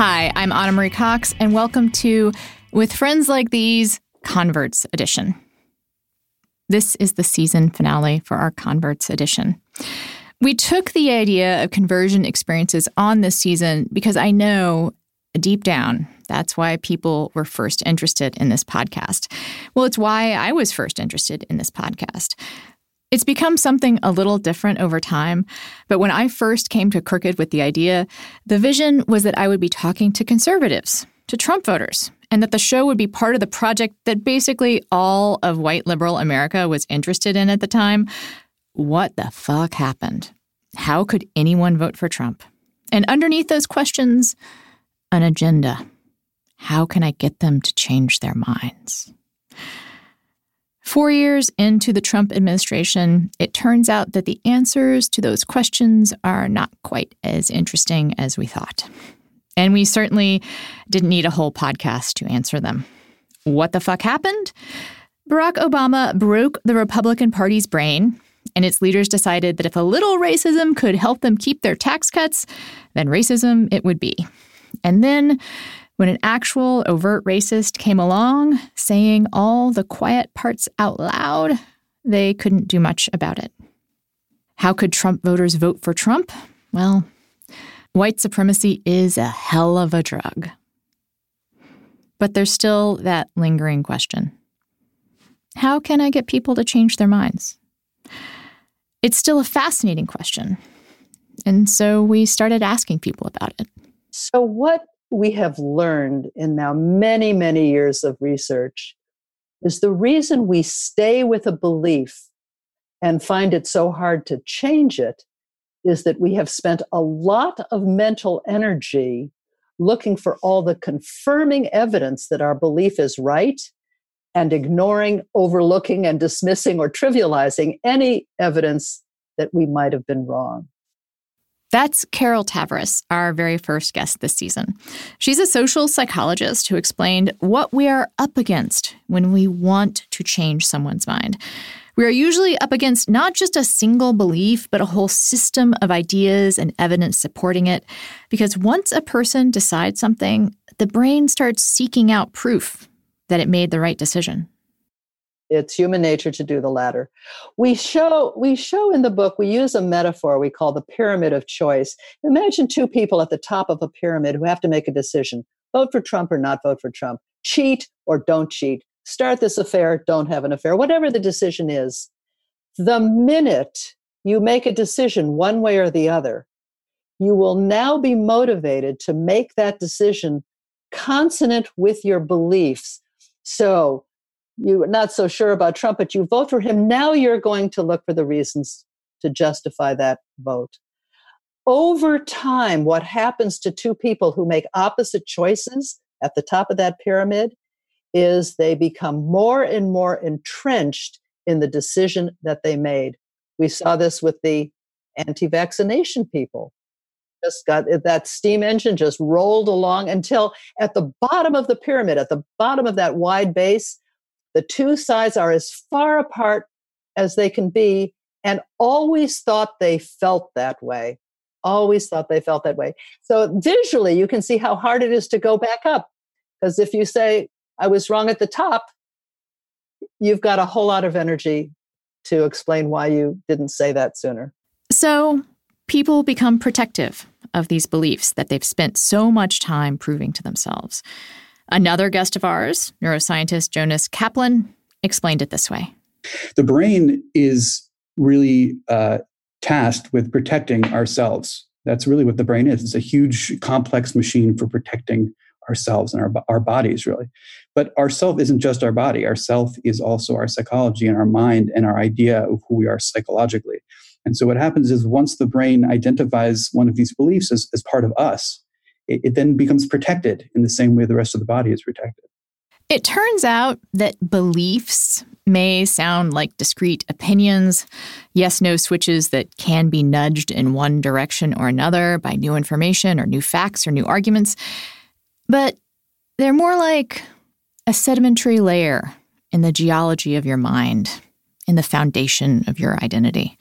Hi, I'm Ana Marie Cox, and welcome to With Friends Like These Converts Edition. This is the season finale for our Converts Edition. We took the idea of conversion experiences on this season because I know deep down that's why people were first interested in this podcast. Well, it's why I was first interested in this podcast. It's become something a little different over time, but when I first came to Crooked with the idea, the vision was that I would be talking to conservatives, to Trump voters, and that the show would be part of the project that basically all of white liberal America was interested in at the time. What the fuck happened? How could anyone vote for Trump? And underneath those questions, an agenda. How can I get them to change their minds? Four years into the Trump administration, it turns out that the answers to those questions are not quite as interesting as we thought. And we certainly didn't need a whole podcast to answer them. What the fuck happened? Barack Obama broke the Republican Party's brain, and its leaders decided that if a little racism could help them keep their tax cuts, then racism it would be. And then when an actual overt racist came along, saying all the quiet parts out loud, they couldn't do much about it. How could Trump voters vote for Trump? Well, white supremacy is a hell of a drug. But there's still that lingering question How can I get people to change their minds? It's still a fascinating question. And so we started asking people about it. So, what we have learned in now many, many years of research is the reason we stay with a belief and find it so hard to change it is that we have spent a lot of mental energy looking for all the confirming evidence that our belief is right and ignoring, overlooking, and dismissing or trivializing any evidence that we might have been wrong. That's Carol Tavris, our very first guest this season. She's a social psychologist who explained what we are up against when we want to change someone's mind. We are usually up against not just a single belief, but a whole system of ideas and evidence supporting it. Because once a person decides something, the brain starts seeking out proof that it made the right decision it's human nature to do the latter. We show we show in the book we use a metaphor we call the pyramid of choice. Imagine two people at the top of a pyramid who have to make a decision vote for trump or not vote for trump cheat or don't cheat start this affair don't have an affair whatever the decision is. The minute you make a decision one way or the other you will now be motivated to make that decision consonant with your beliefs. So you're not so sure about Trump, but you vote for him. Now you're going to look for the reasons to justify that vote. Over time, what happens to two people who make opposite choices at the top of that pyramid is they become more and more entrenched in the decision that they made. We saw this with the anti vaccination people. Just got that steam engine just rolled along until at the bottom of the pyramid, at the bottom of that wide base, the two sides are as far apart as they can be and always thought they felt that way. Always thought they felt that way. So visually, you can see how hard it is to go back up. Because if you say, I was wrong at the top, you've got a whole lot of energy to explain why you didn't say that sooner. So, people become protective of these beliefs that they've spent so much time proving to themselves. Another guest of ours, neuroscientist Jonas Kaplan, explained it this way The brain is really uh, tasked with protecting ourselves. That's really what the brain is. It's a huge, complex machine for protecting ourselves and our, our bodies, really. But our self isn't just our body. Our self is also our psychology and our mind and our idea of who we are psychologically. And so what happens is once the brain identifies one of these beliefs as, as part of us, it, it then becomes protected in the same way the rest of the body is protected. It turns out that beliefs may sound like discrete opinions, yes no switches that can be nudged in one direction or another by new information or new facts or new arguments, but they're more like a sedimentary layer in the geology of your mind, in the foundation of your identity.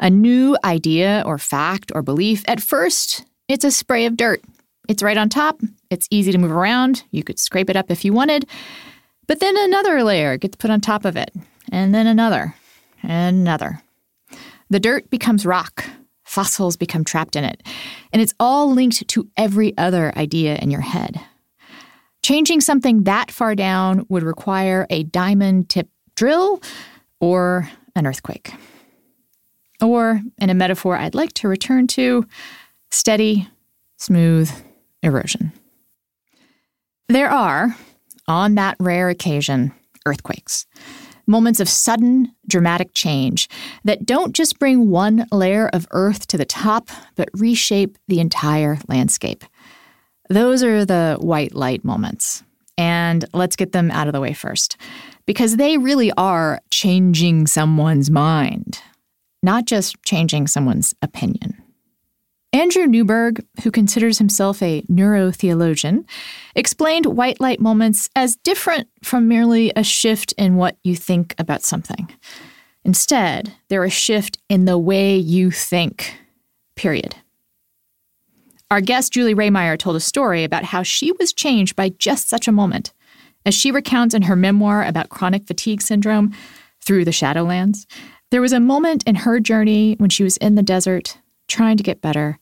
A new idea or fact or belief, at first, it's a spray of dirt. It's right on top, it's easy to move around, you could scrape it up if you wanted. But then another layer gets put on top of it, and then another, and another. The dirt becomes rock, fossils become trapped in it, and it's all linked to every other idea in your head. Changing something that far down would require a diamond tip drill or an earthquake. Or, in a metaphor I'd like to return to, steady, smooth erosion. There are, on that rare occasion, earthquakes. Moments of sudden, dramatic change that don't just bring one layer of earth to the top, but reshape the entire landscape. Those are the white light moments. And let's get them out of the way first, because they really are changing someone's mind, not just changing someone's opinion. Andrew Newberg, who considers himself a neurotheologian, explained white light moments as different from merely a shift in what you think about something. Instead, they're a shift in the way you think, period. Our guest, Julie Rehmeyer, told a story about how she was changed by just such a moment. As she recounts in her memoir about chronic fatigue syndrome, Through the Shadowlands, there was a moment in her journey when she was in the desert, trying to get better,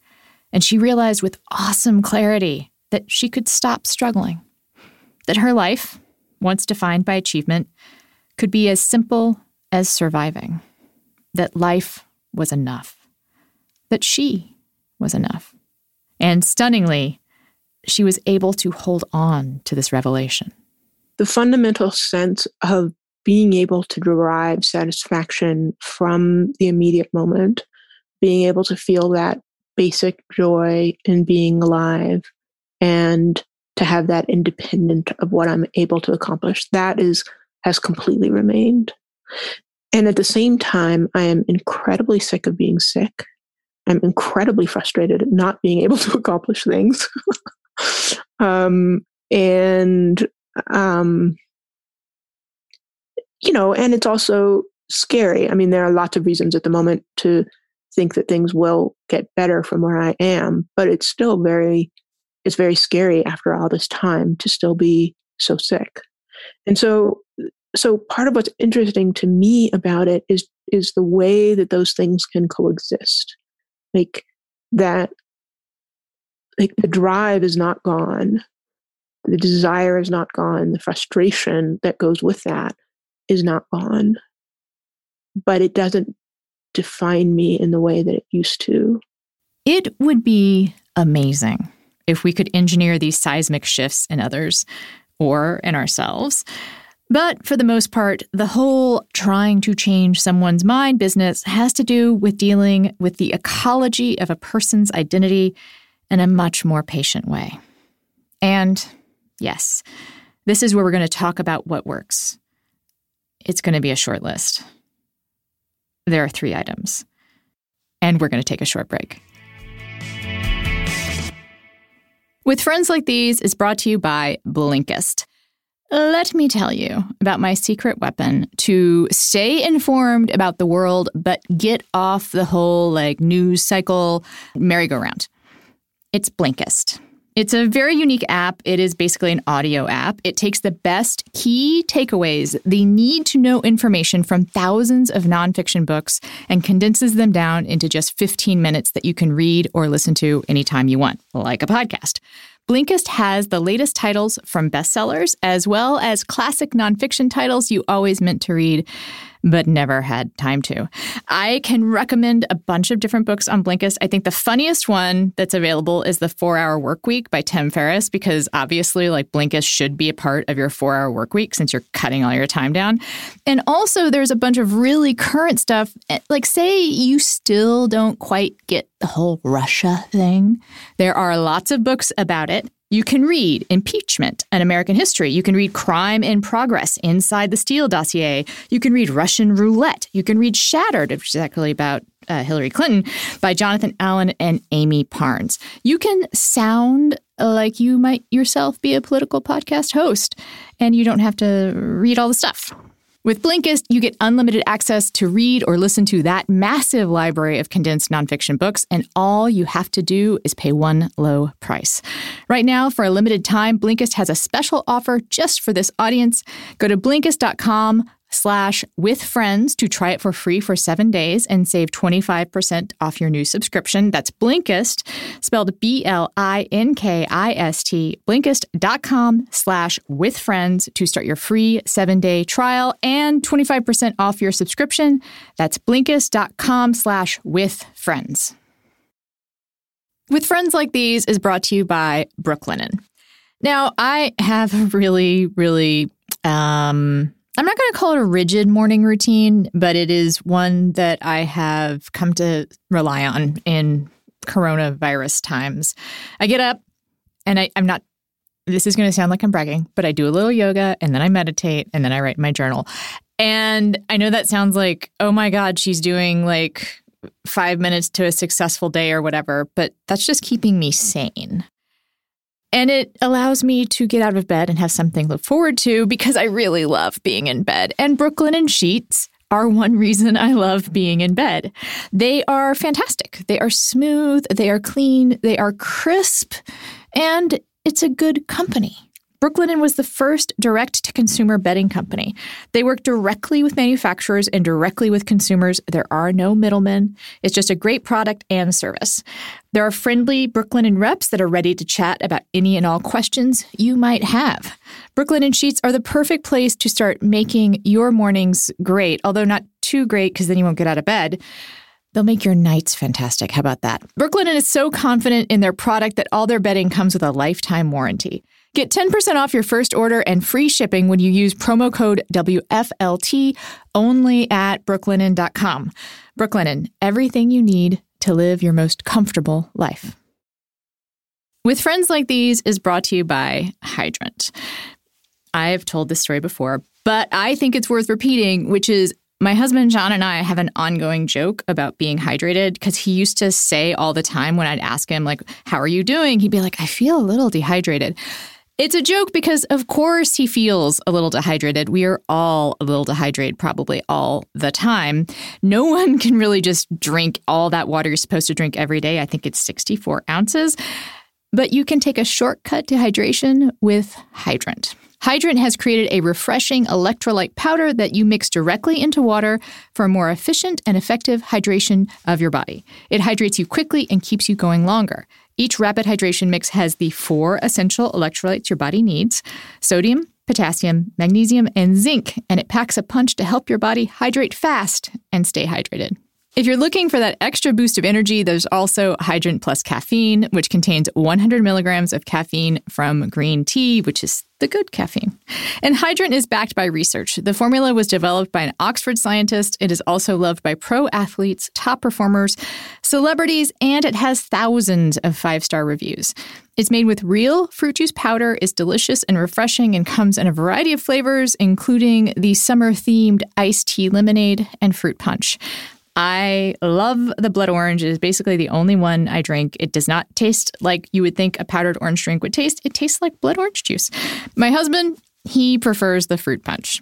and she realized with awesome clarity that she could stop struggling, that her life, once defined by achievement, could be as simple as surviving, that life was enough, that she was enough. And stunningly, she was able to hold on to this revelation. The fundamental sense of being able to derive satisfaction from the immediate moment, being able to feel that basic joy in being alive and to have that independent of what I'm able to accomplish. That is has completely remained. And at the same time, I am incredibly sick of being sick. I'm incredibly frustrated at not being able to accomplish things. um, and, um, you know, and it's also scary. I mean, there are lots of reasons at the moment to think that things will get better from where I am, but it's still very it's very scary after all this time to still be so sick. And so so part of what's interesting to me about it is is the way that those things can coexist. Like that like the drive is not gone. The desire is not gone. The frustration that goes with that is not gone. But it doesn't define me in the way that it used to. It would be amazing if we could engineer these seismic shifts in others or in ourselves. But for the most part, the whole trying to change someone's mind business has to do with dealing with the ecology of a person's identity in a much more patient way. And yes, this is where we're going to talk about what works. It's going to be a short list. There are three items. And we're going to take a short break. With Friends Like These is brought to you by Blinkist. Let me tell you about my secret weapon to stay informed about the world, but get off the whole like news cycle merry-go-round. It's Blinkist. It's a very unique app. It is basically an audio app. It takes the best key takeaways, the need to know information from thousands of nonfiction books, and condenses them down into just 15 minutes that you can read or listen to anytime you want, like a podcast. Blinkist has the latest titles from bestsellers as well as classic nonfiction titles you always meant to read but never had time to. I can recommend a bunch of different books on Blinkist. I think the funniest one that's available is The Four Hour Work Week by Tim Ferriss, because obviously, like, Blinkist should be a part of your four hour work week since you're cutting all your time down. And also, there's a bunch of really current stuff. Eh, like, say you still don't quite get the whole Russia thing, there are lots of books about it. You can read Impeachment An American History. You can read Crime in Progress Inside the Steele Dossier. You can read Russian Roulette. You can read Shattered, which is actually about uh, Hillary Clinton, by Jonathan Allen and Amy Parnes. You can sound like you might yourself be a political podcast host, and you don't have to read all the stuff. With Blinkist, you get unlimited access to read or listen to that massive library of condensed nonfiction books, and all you have to do is pay one low price. Right now, for a limited time, Blinkist has a special offer just for this audience. Go to Blinkist.com slash with friends to try it for free for seven days and save 25% off your new subscription. That's Blinkist, spelled B-L-I-N-K-I-S-T, blinkist.com slash with friends to start your free seven-day trial and 25% off your subscription. That's blinkist.com slash with friends. With Friends Like These is brought to you by Brooklinen. Now, I have a really, really um, I'm not going to call it a rigid morning routine, but it is one that I have come to rely on in coronavirus times. I get up and I, I'm not, this is going to sound like I'm bragging, but I do a little yoga and then I meditate and then I write my journal. And I know that sounds like, oh my God, she's doing like five minutes to a successful day or whatever, but that's just keeping me sane. And it allows me to get out of bed and have something to look forward to because I really love being in bed. And Brooklinen sheets are one reason I love being in bed. They are fantastic. They are smooth, they are clean, they are crisp, and it's a good company. Brooklinen was the first direct to consumer bedding company. They work directly with manufacturers and directly with consumers. There are no middlemen. It's just a great product and service. There are friendly Brooklinen reps that are ready to chat about any and all questions you might have. Brooklinen sheets are the perfect place to start making your mornings great, although not too great because then you won't get out of bed. They'll make your nights fantastic. How about that? Brooklinen is so confident in their product that all their bedding comes with a lifetime warranty. Get 10% off your first order and free shipping when you use promo code WFLT only at brooklinen.com. Brooklinen, everything you need to live your most comfortable life. With Friends Like These is brought to you by Hydrant. I've told this story before, but I think it's worth repeating, which is my husband John and I have an ongoing joke about being hydrated because he used to say all the time when I'd ask him, like, how are you doing? He'd be like, I feel a little dehydrated. It's a joke because, of course, he feels a little dehydrated. We are all a little dehydrated probably all the time. No one can really just drink all that water you're supposed to drink every day. I think it's 64 ounces. But you can take a shortcut to hydration with Hydrant. Hydrant has created a refreshing electrolyte powder that you mix directly into water for a more efficient and effective hydration of your body. It hydrates you quickly and keeps you going longer. Each rapid hydration mix has the four essential electrolytes your body needs sodium, potassium, magnesium, and zinc, and it packs a punch to help your body hydrate fast and stay hydrated. If you're looking for that extra boost of energy, there's also Hydrant Plus Caffeine, which contains 100 milligrams of caffeine from green tea, which is the good caffeine. And Hydrant is backed by research. The formula was developed by an Oxford scientist. It is also loved by pro athletes, top performers, celebrities, and it has thousands of five star reviews. It's made with real fruit juice powder, is delicious and refreshing, and comes in a variety of flavors, including the summer themed iced tea lemonade and fruit punch. I love the blood orange. It is basically the only one I drink. It does not taste like you would think a powdered orange drink would taste. It tastes like blood orange juice. My husband, he prefers the fruit punch.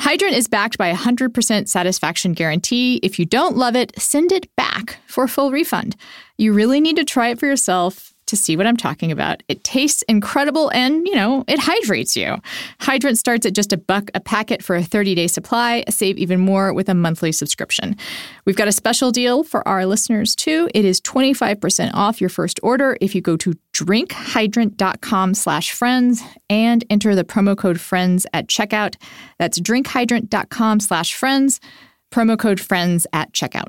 Hydrant is backed by a 100% satisfaction guarantee. If you don't love it, send it back for a full refund. You really need to try it for yourself to see what I'm talking about. It tastes incredible and, you know, it hydrates you. Hydrant starts at just a buck a packet for a 30 day supply. Save even more with a monthly subscription. We've got a special deal for our listeners too. It is 25% off your first order if you go to drinkhydrant.com slash friends and enter the promo code friends at checkout. That's drinkhydrant.com slash friends, promo code friends at checkout.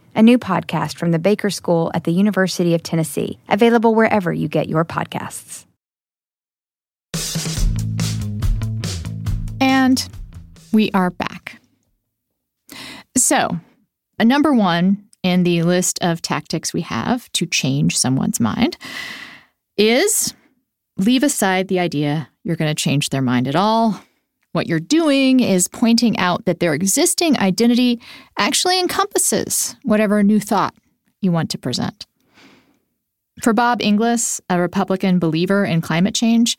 a new podcast from the Baker School at the University of Tennessee, available wherever you get your podcasts. And we are back. So, a number one in the list of tactics we have to change someone's mind is leave aside the idea you're going to change their mind at all what you're doing is pointing out that their existing identity actually encompasses whatever new thought you want to present. For Bob Inglis, a Republican believer in climate change,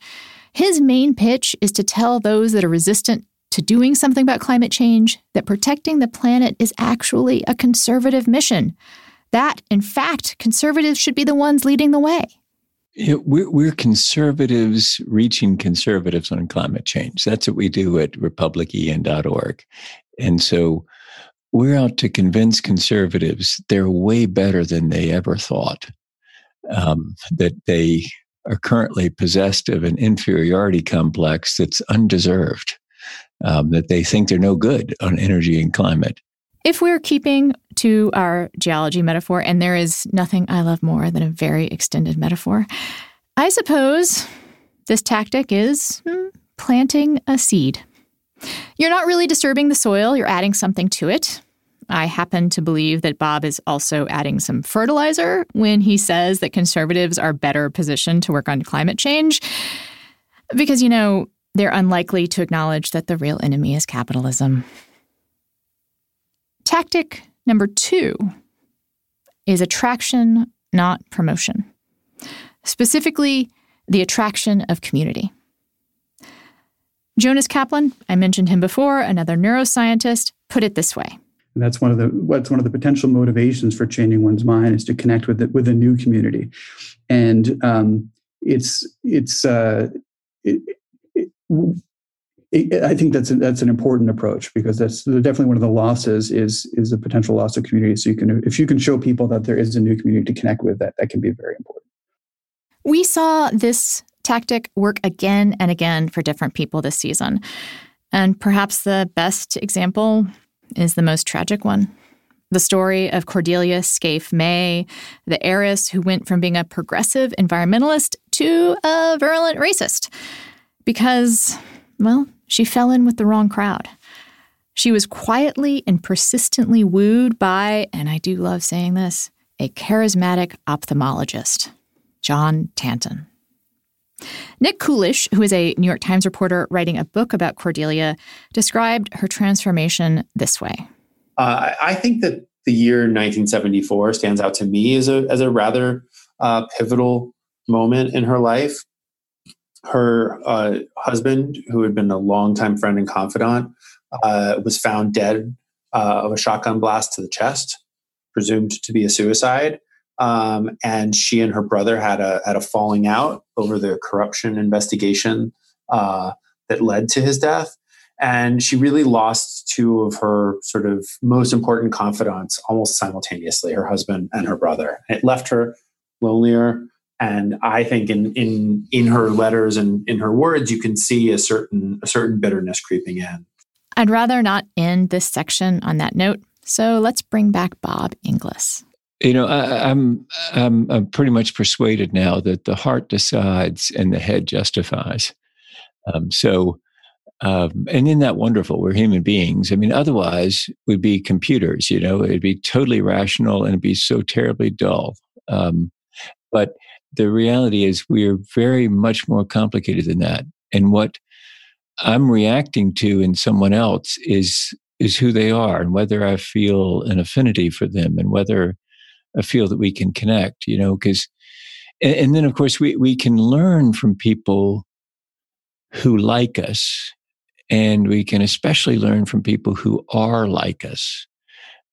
his main pitch is to tell those that are resistant to doing something about climate change that protecting the planet is actually a conservative mission. That, in fact, conservatives should be the ones leading the way. We're, we're conservatives reaching conservatives on climate change. That's what we do at republicEn.org. And so we're out to convince conservatives they're way better than they ever thought, um, that they are currently possessed of an inferiority complex that's undeserved, um, that they think they're no good on energy and climate. If we're keeping to our geology metaphor, and there is nothing I love more than a very extended metaphor, I suppose this tactic is hmm, planting a seed. You're not really disturbing the soil, you're adding something to it. I happen to believe that Bob is also adding some fertilizer when he says that conservatives are better positioned to work on climate change. Because, you know, they're unlikely to acknowledge that the real enemy is capitalism. Tactic number two is attraction, not promotion. Specifically, the attraction of community. Jonas Kaplan, I mentioned him before, another neuroscientist, put it this way. And that's one of the what's one of the potential motivations for changing one's mind is to connect with it with a new community, and um, it's it's uh, it, it, I think that's a, that's an important approach because that's definitely one of the losses is is a potential loss of community. So you can if you can show people that there is a new community to connect with, that that can be very important. We saw this tactic work again and again for different people this season, and perhaps the best example is the most tragic one. The story of Cordelia Scaife May, the heiress who went from being a progressive environmentalist to a virulent racist. Because, well, she fell in with the wrong crowd. She was quietly and persistently wooed by, and I do love saying this, a charismatic ophthalmologist, John Tanton. Nick Kulish, who is a New York Times reporter writing a book about Cordelia, described her transformation this way. Uh, I think that the year 1974 stands out to me as a, as a rather uh, pivotal moment in her life her uh, husband, who had been a longtime friend and confidant, uh, was found dead uh, of a shotgun blast to the chest, presumed to be a suicide. Um, and she and her brother had a had a falling out over the corruption investigation uh, that led to his death. And she really lost two of her sort of most important confidants almost simultaneously, her husband and her brother. It left her lonelier, and I think in in in her letters and in her words, you can see a certain a certain bitterness creeping in. I'd rather not end this section on that note, so let's bring back Bob Inglis. You know, I, am I'm, I'm I'm pretty much persuaded now that the heart decides and the head justifies. Um, so, um, and in that wonderful, we're human beings. I mean, otherwise we'd be computers. You know, it'd be totally rational and it'd be so terribly dull. Um, but the reality is we are very much more complicated than that. And what I'm reacting to in someone else is is who they are and whether I feel an affinity for them and whether I feel that we can connect, you know, because and, and then of course we, we can learn from people who like us and we can especially learn from people who are like us.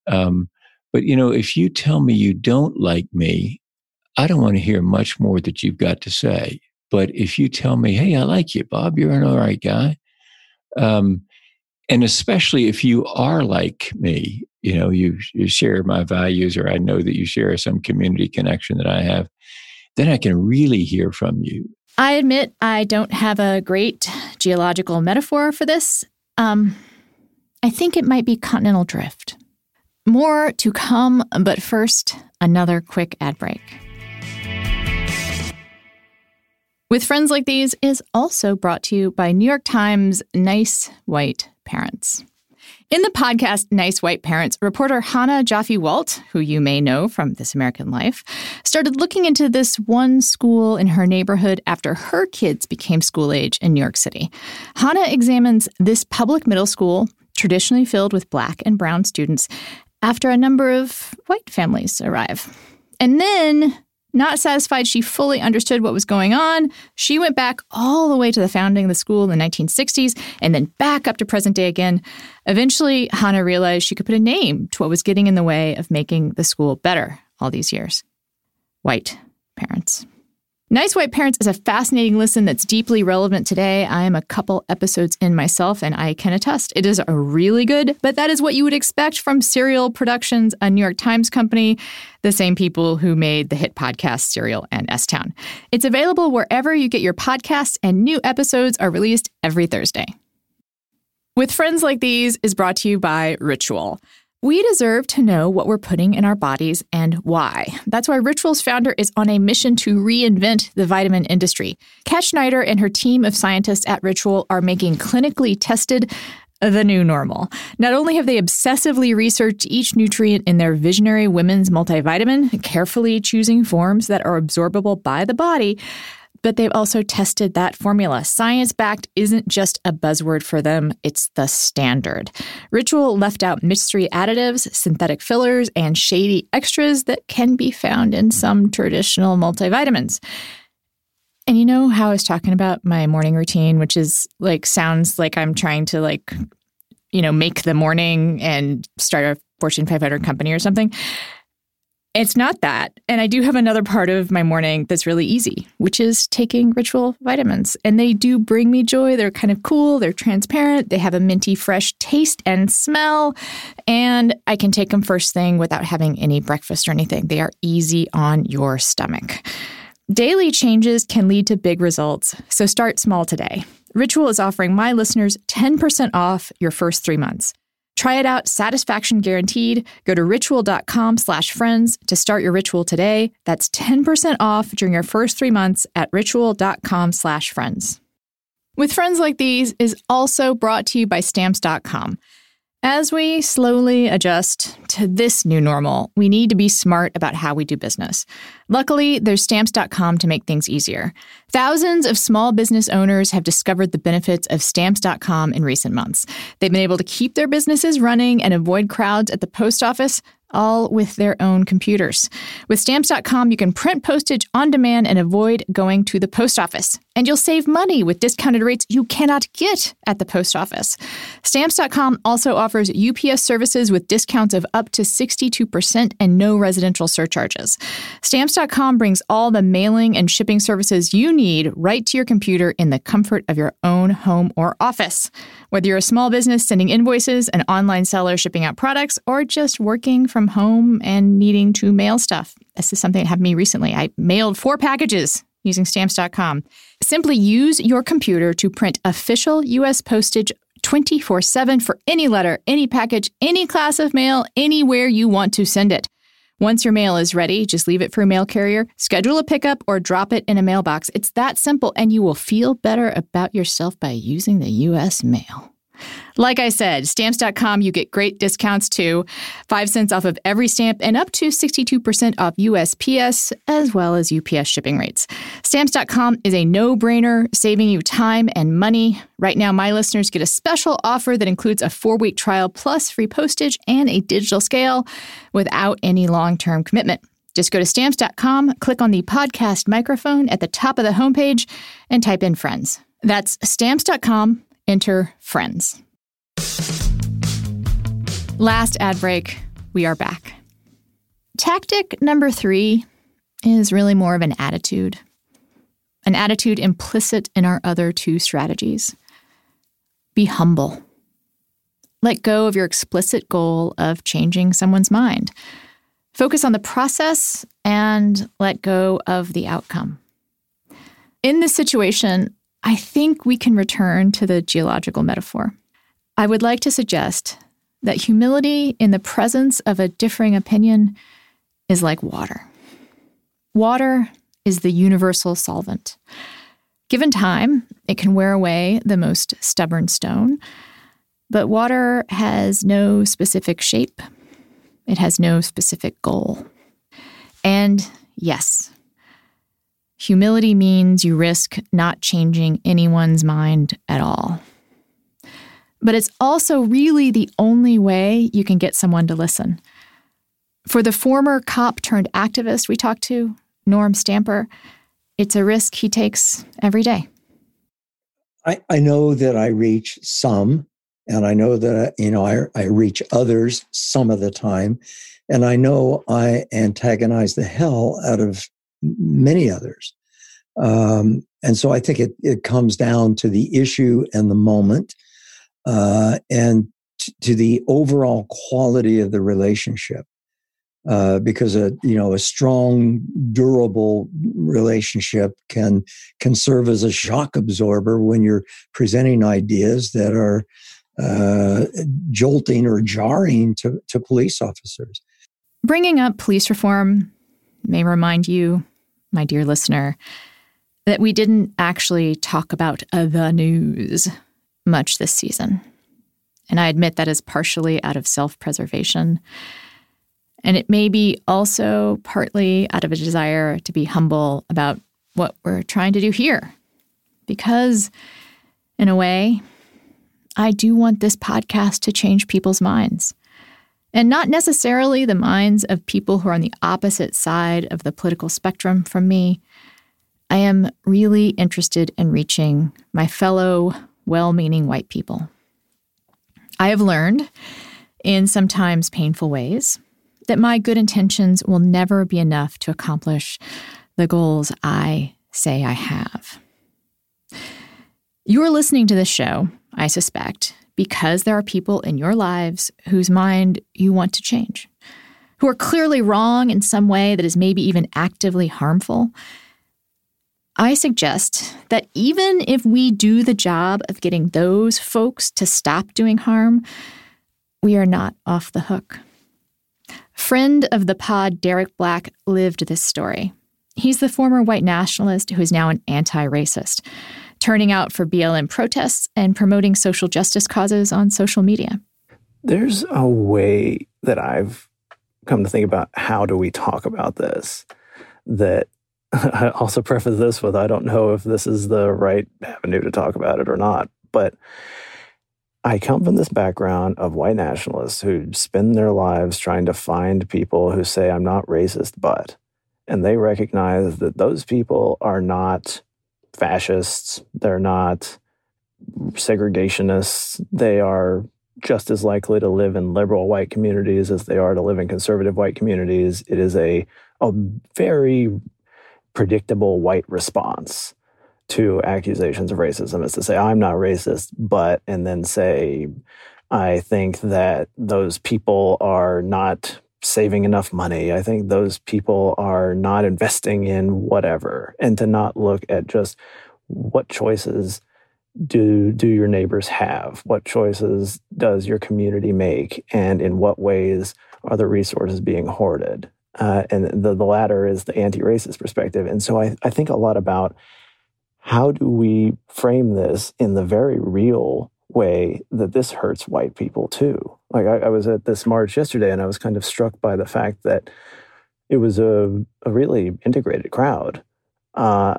Um, but you know, if you tell me you don't like me, I don't want to hear much more that you've got to say. But if you tell me, hey, I like you, Bob, you're an all right guy. Um, and especially if you are like me, you know, you, you share my values, or I know that you share some community connection that I have, then I can really hear from you. I admit I don't have a great geological metaphor for this. Um, I think it might be continental drift. More to come, but first, another quick ad break. With Friends Like These is also brought to you by New York Times Nice White Parents. In the podcast Nice White Parents, reporter Hannah Joffe Walt, who you may know from This American Life, started looking into this one school in her neighborhood after her kids became school age in New York City. Hannah examines this public middle school, traditionally filled with black and brown students, after a number of white families arrive. And then not satisfied she fully understood what was going on, she went back all the way to the founding of the school in the 1960s and then back up to present day again. Eventually, Hannah realized she could put a name to what was getting in the way of making the school better all these years white parents. Nice White Parents is a fascinating listen that's deeply relevant today. I am a couple episodes in myself, and I can attest it is a really good, but that is what you would expect from Serial Productions, a New York Times company, the same people who made the hit podcast Serial and S Town. It's available wherever you get your podcasts, and new episodes are released every Thursday. With Friends Like These is brought to you by Ritual. We deserve to know what we're putting in our bodies and why. That's why Ritual's founder is on a mission to reinvent the vitamin industry. Kat Schneider and her team of scientists at Ritual are making clinically tested the new normal. Not only have they obsessively researched each nutrient in their visionary women's multivitamin, carefully choosing forms that are absorbable by the body, but they've also tested that formula. Science backed isn't just a buzzword for them, it's the standard. Ritual left out mystery additives, synthetic fillers, and shady extras that can be found in some traditional multivitamins. And you know how I was talking about my morning routine, which is like sounds like I'm trying to like, you know, make the morning and start a Fortune 500 company or something. It's not that. And I do have another part of my morning that's really easy, which is taking ritual vitamins. And they do bring me joy. They're kind of cool, they're transparent, they have a minty, fresh taste and smell. And I can take them first thing without having any breakfast or anything. They are easy on your stomach. Daily changes can lead to big results, so start small today. Ritual is offering my listeners 10% off your first three months. Try it out, satisfaction guaranteed. Go to ritual.com slash friends to start your ritual today. That's 10% off during your first three months at ritual.com slash friends. With Friends Like These is also brought to you by stamps.com. As we slowly adjust to this new normal, we need to be smart about how we do business. Luckily, there's stamps.com to make things easier. Thousands of small business owners have discovered the benefits of stamps.com in recent months. They've been able to keep their businesses running and avoid crowds at the post office all with their own computers. With stamps.com, you can print postage on demand and avoid going to the post office. And you'll save money with discounted rates you cannot get at the post office. Stamps.com also offers UPS services with discounts of up to 62% and no residential surcharges. Stamps.com brings all the mailing and shipping services you need right to your computer in the comfort of your own home or office. Whether you're a small business sending invoices, an online seller shipping out products, or just working from home and needing to mail stuff. This is something that happened to me recently. I mailed four packages using stamps.com. Simply use your computer to print official U.S. postage 24 7 for any letter, any package, any class of mail, anywhere you want to send it. Once your mail is ready, just leave it for a mail carrier, schedule a pickup, or drop it in a mailbox. It's that simple, and you will feel better about yourself by using the U.S. mail. Like I said, stamps.com, you get great discounts too. Five cents off of every stamp and up to 62% off USPS as well as UPS shipping rates. Stamps.com is a no brainer, saving you time and money. Right now, my listeners get a special offer that includes a four week trial plus free postage and a digital scale without any long term commitment. Just go to stamps.com, click on the podcast microphone at the top of the homepage, and type in friends. That's stamps.com, enter friends. Last ad break, we are back. Tactic number three is really more of an attitude, an attitude implicit in our other two strategies. Be humble. Let go of your explicit goal of changing someone's mind. Focus on the process and let go of the outcome. In this situation, I think we can return to the geological metaphor. I would like to suggest that humility in the presence of a differing opinion is like water. Water is the universal solvent. Given time, it can wear away the most stubborn stone, but water has no specific shape, it has no specific goal. And yes, humility means you risk not changing anyone's mind at all. But it's also really the only way you can get someone to listen. For the former cop turned activist we talked to, Norm Stamper, it's a risk he takes every day. I, I know that I reach some, and I know that you know I, I reach others some of the time, and I know I antagonize the hell out of many others. Um, and so I think it, it comes down to the issue and the moment uh, and t- to the overall quality of the relationship. Uh, because a you know a strong, durable relationship can can serve as a shock absorber when you're presenting ideas that are uh, jolting or jarring to, to police officers. Bringing up police reform may remind you, my dear listener, that we didn't actually talk about the news much this season. And I admit that is partially out of self preservation. And it may be also partly out of a desire to be humble about what we're trying to do here. Because, in a way, I do want this podcast to change people's minds. And not necessarily the minds of people who are on the opposite side of the political spectrum from me. I am really interested in reaching my fellow well meaning white people. I have learned, in sometimes painful ways, that my good intentions will never be enough to accomplish the goals I say I have. You're listening to this show, I suspect, because there are people in your lives whose mind you want to change, who are clearly wrong in some way that is maybe even actively harmful. I suggest that even if we do the job of getting those folks to stop doing harm, we are not off the hook. Friend of the pod, Derek Black, lived this story. He's the former white nationalist who is now an anti racist, turning out for BLM protests and promoting social justice causes on social media. There's a way that I've come to think about how do we talk about this that I also preface this with I don't know if this is the right avenue to talk about it or not, but I come from this background of white nationalists who spend their lives trying to find people who say, I'm not racist, but. And they recognize that those people are not fascists, they're not segregationists, they are just as likely to live in liberal white communities as they are to live in conservative white communities. It is a, a very predictable white response to accusations of racism is to say, I'm not racist, but, and then say, I think that those people are not saving enough money. I think those people are not investing in whatever, and to not look at just what choices do do your neighbors have? What choices does your community make, and in what ways are the resources being hoarded? Uh, and the, the latter is the anti-racist perspective. And so I, I think a lot about how do we frame this in the very real way that this hurts white people too. Like I, I, was at this march yesterday and I was kind of struck by the fact that it was a, a really integrated crowd. Uh,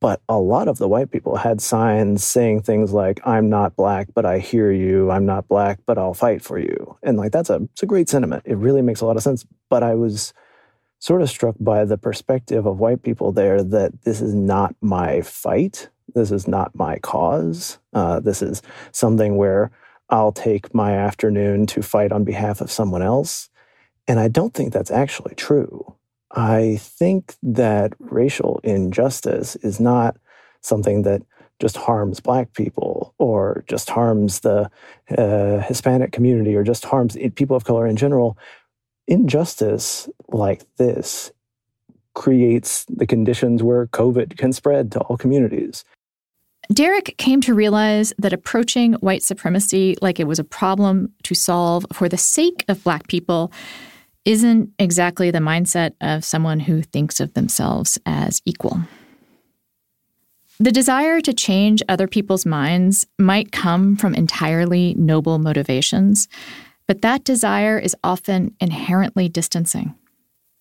but a lot of the white people had signs saying things like, I'm not black, but I hear you. I'm not black, but I'll fight for you. And like that's a it's a great sentiment. It really makes a lot of sense. But I was sort of struck by the perspective of white people there that this is not my fight. This is not my cause. Uh, this is something where I'll take my afternoon to fight on behalf of someone else. And I don't think that's actually true. I think that racial injustice is not something that just harms black people or just harms the uh, Hispanic community or just harms people of color in general. Injustice like this creates the conditions where COVID can spread to all communities. Derek came to realize that approaching white supremacy like it was a problem to solve for the sake of Black people isn't exactly the mindset of someone who thinks of themselves as equal. The desire to change other people's minds might come from entirely noble motivations, but that desire is often inherently distancing,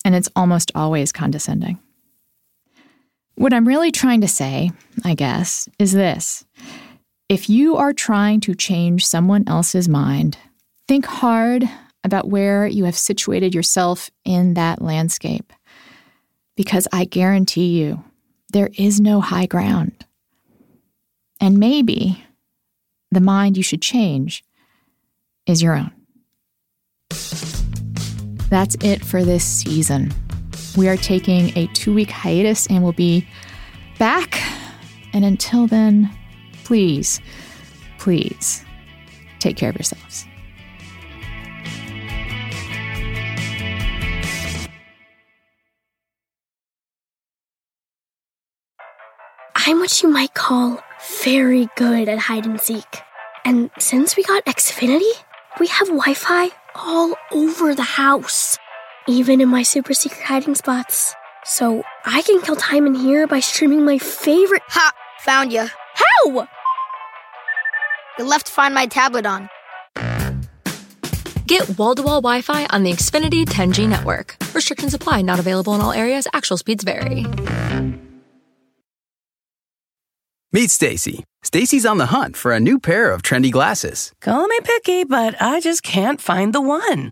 and it's almost always condescending. What I'm really trying to say, I guess, is this. If you are trying to change someone else's mind, think hard about where you have situated yourself in that landscape. Because I guarantee you, there is no high ground. And maybe the mind you should change is your own. That's it for this season. We are taking a two week hiatus and we'll be back. And until then, please, please take care of yourselves. I'm what you might call very good at hide and seek. And since we got Xfinity, we have Wi Fi all over the house even in my super secret hiding spots. So I can kill time in here by streaming my favorite. Ha! Found you. How? You left Find My tablet on. Get wall to wall Wi Fi on the Xfinity 10G network. Restrictions apply, not available in all areas. Actual speeds vary. Meet Stacy. Stacy's on the hunt for a new pair of trendy glasses. Call me picky, but I just can't find the one.